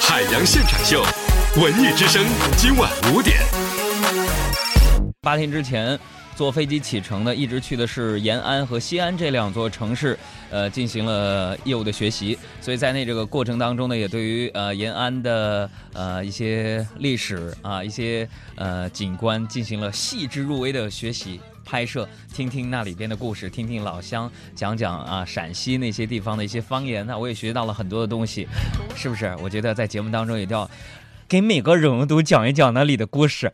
海洋现场秀，文艺之声，今晚五点。八天之前坐飞机启程的，一直去的是延安和西安这两座城市，呃，进行了业务的学习。所以在那这个过程当中呢，也对于呃延安的呃一些历史啊、一些呃景观进行了细致入微的学习。拍摄，听听那里边的故事，听听老乡讲讲啊陕西那些地方的一些方言，那我也学到了很多的东西，是不是？我觉得在节目当中也要给每个人都讲一讲那里的故事。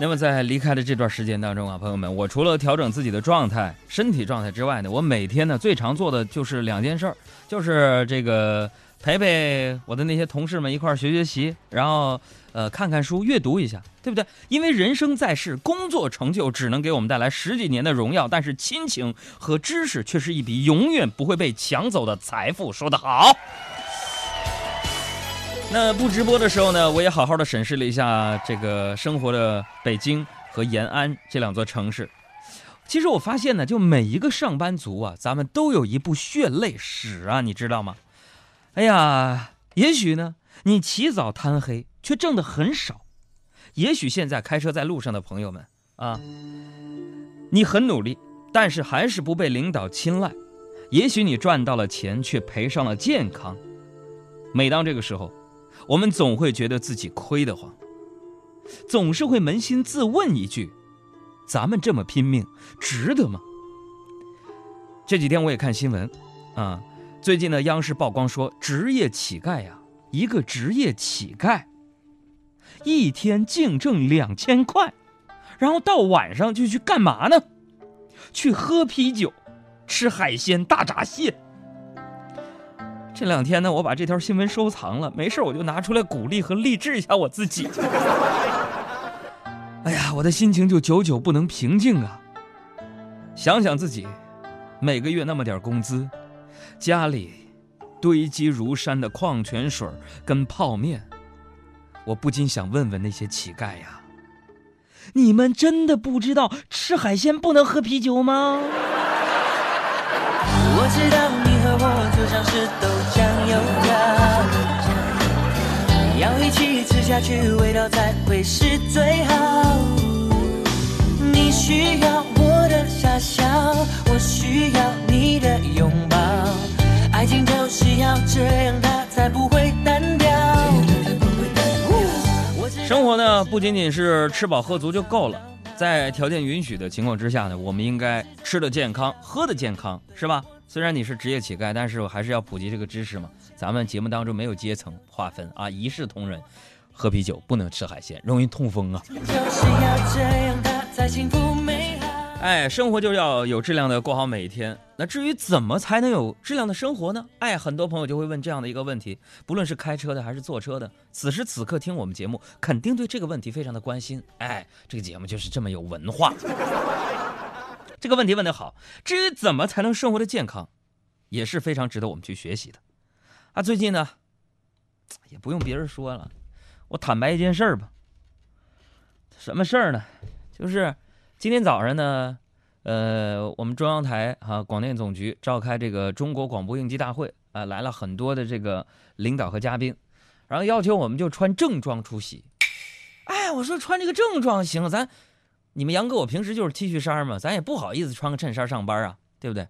那么在离开的这段时间当中啊，朋友们，我除了调整自己的状态、身体状态之外呢，我每天呢最常做的就是两件事儿，就是这个陪陪我的那些同事们一块儿学学习，然后呃看看书、阅读一下，对不对？因为人生在世，工作成就只能给我们带来十几年的荣耀，但是亲情和知识却是一笔永远不会被抢走的财富。说得好。那不直播的时候呢，我也好好的审视了一下这个生活的北京和延安这两座城市。其实我发现呢，就每一个上班族啊，咱们都有一部血泪史啊，你知道吗？哎呀，也许呢，你起早贪黑却挣得很少；也许现在开车在路上的朋友们啊，你很努力，但是还是不被领导青睐；也许你赚到了钱，却赔上了健康。每当这个时候，我们总会觉得自己亏得慌，总是会扪心自问一句：咱们这么拼命，值得吗？这几天我也看新闻，啊，最近呢，央视曝光说，职业乞丐呀，一个职业乞丐，一天净挣两千块，然后到晚上就去干嘛呢？去喝啤酒，吃海鲜大闸蟹。这两天呢，我把这条新闻收藏了，没事我就拿出来鼓励和励志一下我自己。哎呀，我的心情就久久不能平静啊！想想自己每个月那么点工资，家里堆积如山的矿泉水跟泡面，我不禁想问问那些乞丐呀：你们真的不知道吃海鲜不能喝啤酒吗？我知道你和我就像是豆浆油条，要一起吃下去，味道才会是最好。你需要我的傻笑，我需要这样，它才不会单调。生活呢，不仅仅是吃饱喝足就够了，在条件允许的情况之下呢，我们应该吃的健康，喝的健康，是吧？虽然你是职业乞丐，但是我还是要普及这个知识嘛。咱们节目当中没有阶层划分啊，一视同仁。喝啤酒不能吃海鲜，容易痛风啊。就是要这样，他才幸福美好。哎，生活就要有质量的过好每一天。那至于怎么才能有质量的生活呢？哎，很多朋友就会问这样的一个问题，不论是开车的还是坐车的，此时此刻听我们节目，肯定对这个问题非常的关心。哎，这个节目就是这么有文化。这个问题问得好。至于怎么才能生活的健康，也是非常值得我们去学习的。啊，最近呢，也不用别人说了，我坦白一件事儿吧。什么事儿呢？就是今天早上呢，呃，我们中央台啊广电总局召开这个中国广播应急大会啊，来了很多的这个领导和嘉宾，然后要求我们就穿正装出席。哎，我说穿这个正装行，咱你们杨哥我平时就是 T 恤衫嘛，咱也不好意思穿个衬衫上班啊，对不对？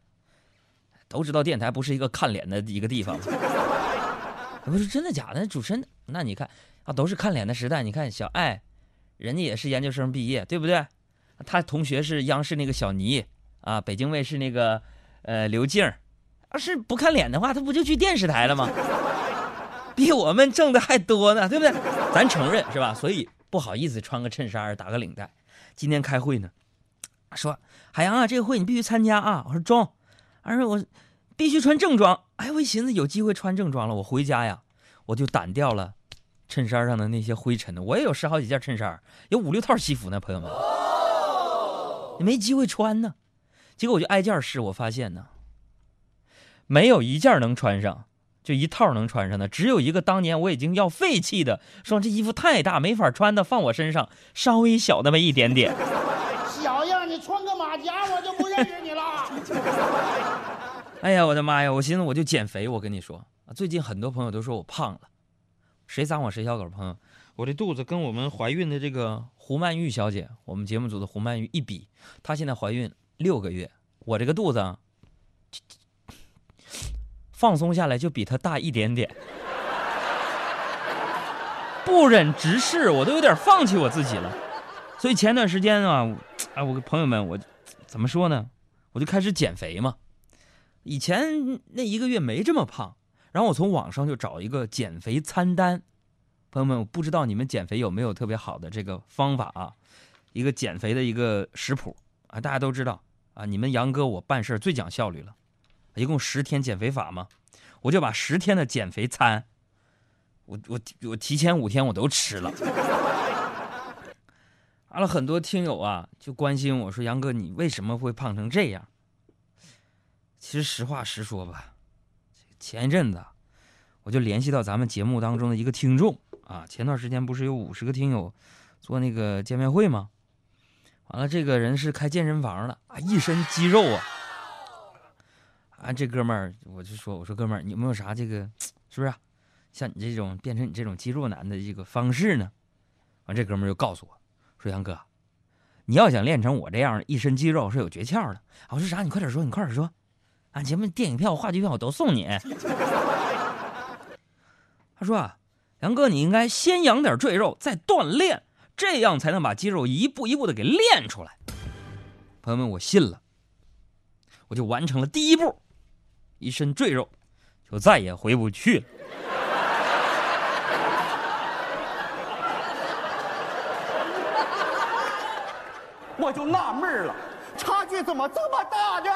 都知道电台不是一个看脸的一个地方。我说真的假的？主持人，那你看啊，都是看脸的时代。你看小爱，人家也是研究生毕业，对不对？他同学是央视那个小尼啊，北京卫视那个呃刘静儿，要是不看脸的话，他不就去电视台了吗？比我们挣的还多呢，对不对？咱承认是吧？所以不好意思穿个衬衫打个领带。今天开会呢，说海洋啊，这个会你必须参加啊。我说中，而且我必须穿正装。哎，我一寻思有机会穿正装了，我回家呀，我就掸掉了衬衫上的那些灰尘呢。我也有十好几件衬衫，有五六套西服呢，朋友们，没机会穿呢。结果我就挨件试，我发现呢，没有一件能穿上，就一套能穿上的，只有一个当年我已经要废弃的，说这衣服太大没法穿的，放我身上稍微小那么一点点。小样，你穿个马甲我就不认识你了。哎呀，我的妈呀！我寻思我就减肥，我跟你说，最近很多朋友都说我胖了，谁脏我谁小狗。朋友，我这肚子跟我们怀孕的这个胡曼玉小姐，我们节目组的胡曼玉一比，她现在怀孕六个月，我这个肚子啊，放松下来就比她大一点点，不忍直视，我都有点放弃我自己了。所以前段时间啊，哎，我朋友们，我怎么说呢？我就开始减肥嘛。以前那一个月没这么胖，然后我从网上就找一个减肥餐单。朋友们，我不知道你们减肥有没有特别好的这个方法啊？一个减肥的一个食谱啊，大家都知道啊。你们杨哥我办事最讲效率了，一共十天减肥法嘛，我就把十天的减肥餐，我我我提前五天我都吃了。完了，很多听友啊就关心我说：“杨哥，你为什么会胖成这样？”其实实话实说吧，前一阵子我就联系到咱们节目当中的一个听众啊，前段时间不是有五十个听友做那个见面会吗？完了，这个人是开健身房的啊，一身肌肉啊，啊，这哥们儿我就说，我说哥们儿，你有没有啥这个，是不是像你这种变成你这种肌肉男的这个方式呢？完，这哥们儿就告诉我说，杨哥，你要想练成我这样一身肌肉是有诀窍的。我说啥？你快点说，你快点说。俺节目电影票、话剧票我都送你。他说：“啊，杨哥，你应该先养点赘肉，再锻炼，这样才能把肌肉一步一步的给练出来。”朋友们，我信了，我就完成了第一步，一身赘肉，就再也回不去了。我就纳闷了。差距怎么这么大呢？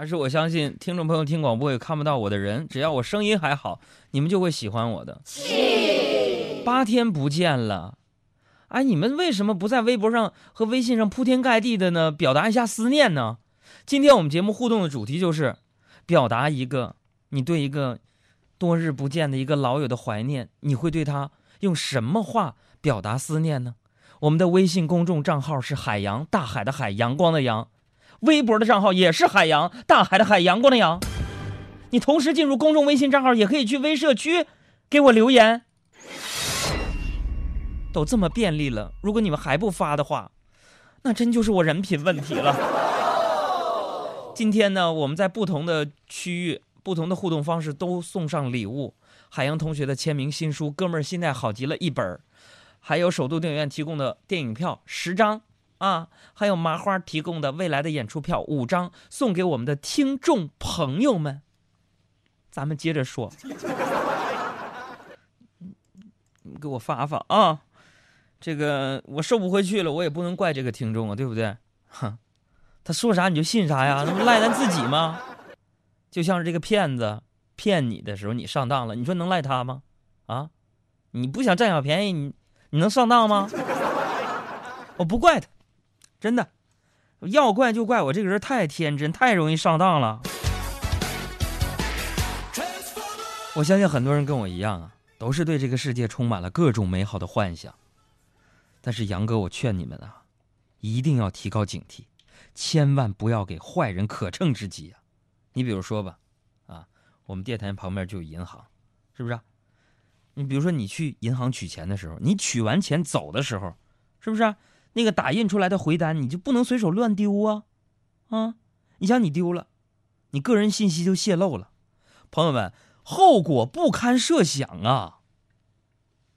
但是我相信听众朋友听广播也看不到我的人，只要我声音还好，你们就会喜欢我的。八天不见了，哎，你们为什么不在微博上和微信上铺天盖地的呢？表达一下思念呢？今天我们节目互动的主题就是表达一个你对一个多日不见的一个老友的怀念，你会对他用什么话表达思念呢？我们的微信公众账号是海洋大海的海阳光的阳，微博的账号也是海洋大海的海阳光的阳。你同时进入公众微信账号，也可以去微社区给我留言。都这么便利了，如果你们还不发的话，那真就是我人品问题了。今天呢，我们在不同的区域、不同的互动方式都送上礼物。海洋同学的签名新书《哥们儿心态好极了》一本。还有首都电影院提供的电影票十张啊，还有麻花提供的未来的演出票五张，送给我们的听众朋友们。咱们接着说，你给我发发啊！这个我收不回去了，我也不能怪这个听众啊，对不对？哼，他说啥你就信啥呀？那不赖咱自己吗？就像是这个骗子骗你的时候，你上当了，你说能赖他吗？啊，你不想占小便宜，你。你能上当吗？我不怪他，真的，要怪就怪我这个人太天真，太容易上当了。我相信很多人跟我一样啊，都是对这个世界充满了各种美好的幻想。但是杨哥，我劝你们啊，一定要提高警惕，千万不要给坏人可乘之机啊！你比如说吧，啊，我们电台旁边就有银行，是不是？你比如说，你去银行取钱的时候，你取完钱走的时候，是不是那个打印出来的回单，你就不能随手乱丢啊？啊，你想你丢了，你个人信息就泄露了，朋友们，后果不堪设想啊！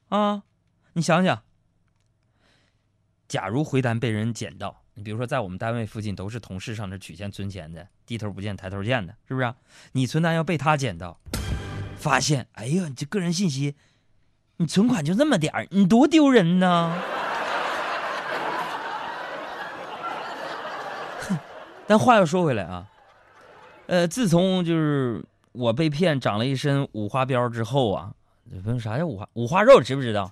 啊，你想想，假如回单被人捡到，你比如说在我们单位附近都是同事上这取钱存钱的，低头不见抬头见的，是不是？你存单要被他捡到。发现，哎呀，你这个人信息，你存款就这么点儿，你多丢人呢！但话又说回来啊，呃，自从就是我被骗长了一身五花膘之后啊，问啥叫五花五花肉，知不知道？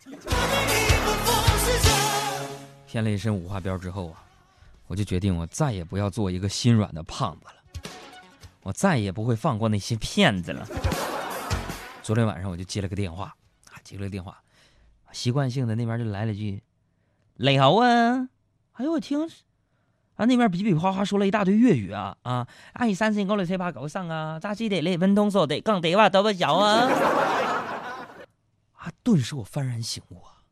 骗了一身五花膘之后啊，我就决定我再也不要做一个心软的胖子了，我再也不会放过那些骗子了。昨天晚上我就接了个电话，啊，接了个电话，习惯性的那边就来了句：“雷好啊！”哎呦我听，啊，那边比比划划说了一大堆粤语啊啊！阿姨三四五六七八九十啊，揸支地你分通所地讲地话都不晓啊！啊，顿时我幡然醒悟啊，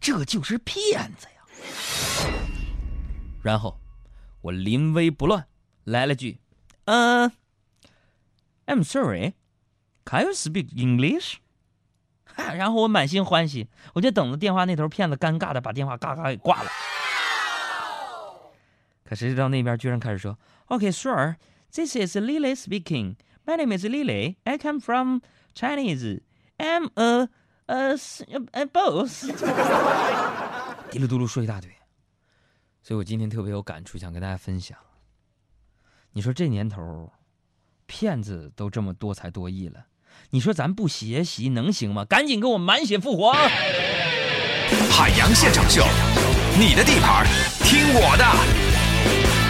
这就是骗子呀！然后我临危不乱，来了句：“嗯、i m sorry, can you speak English？” 然后我满心欢喜，我就等着电话那头骗子尴尬的把电话嘎嘎给挂了。可谁知道那边居然开始说，OK, sure, this is Lily speaking. My name is Lily. I come from Chinese. I'm a a a boss。”嘀噜嘟噜说一大堆，所以我今天特别有感触，想跟大家分享。你说这年头，骗子都这么多才多艺了，你说咱不学习能行吗？赶紧给我满血复活！海洋现场秀，你的地盘听我的。Bye.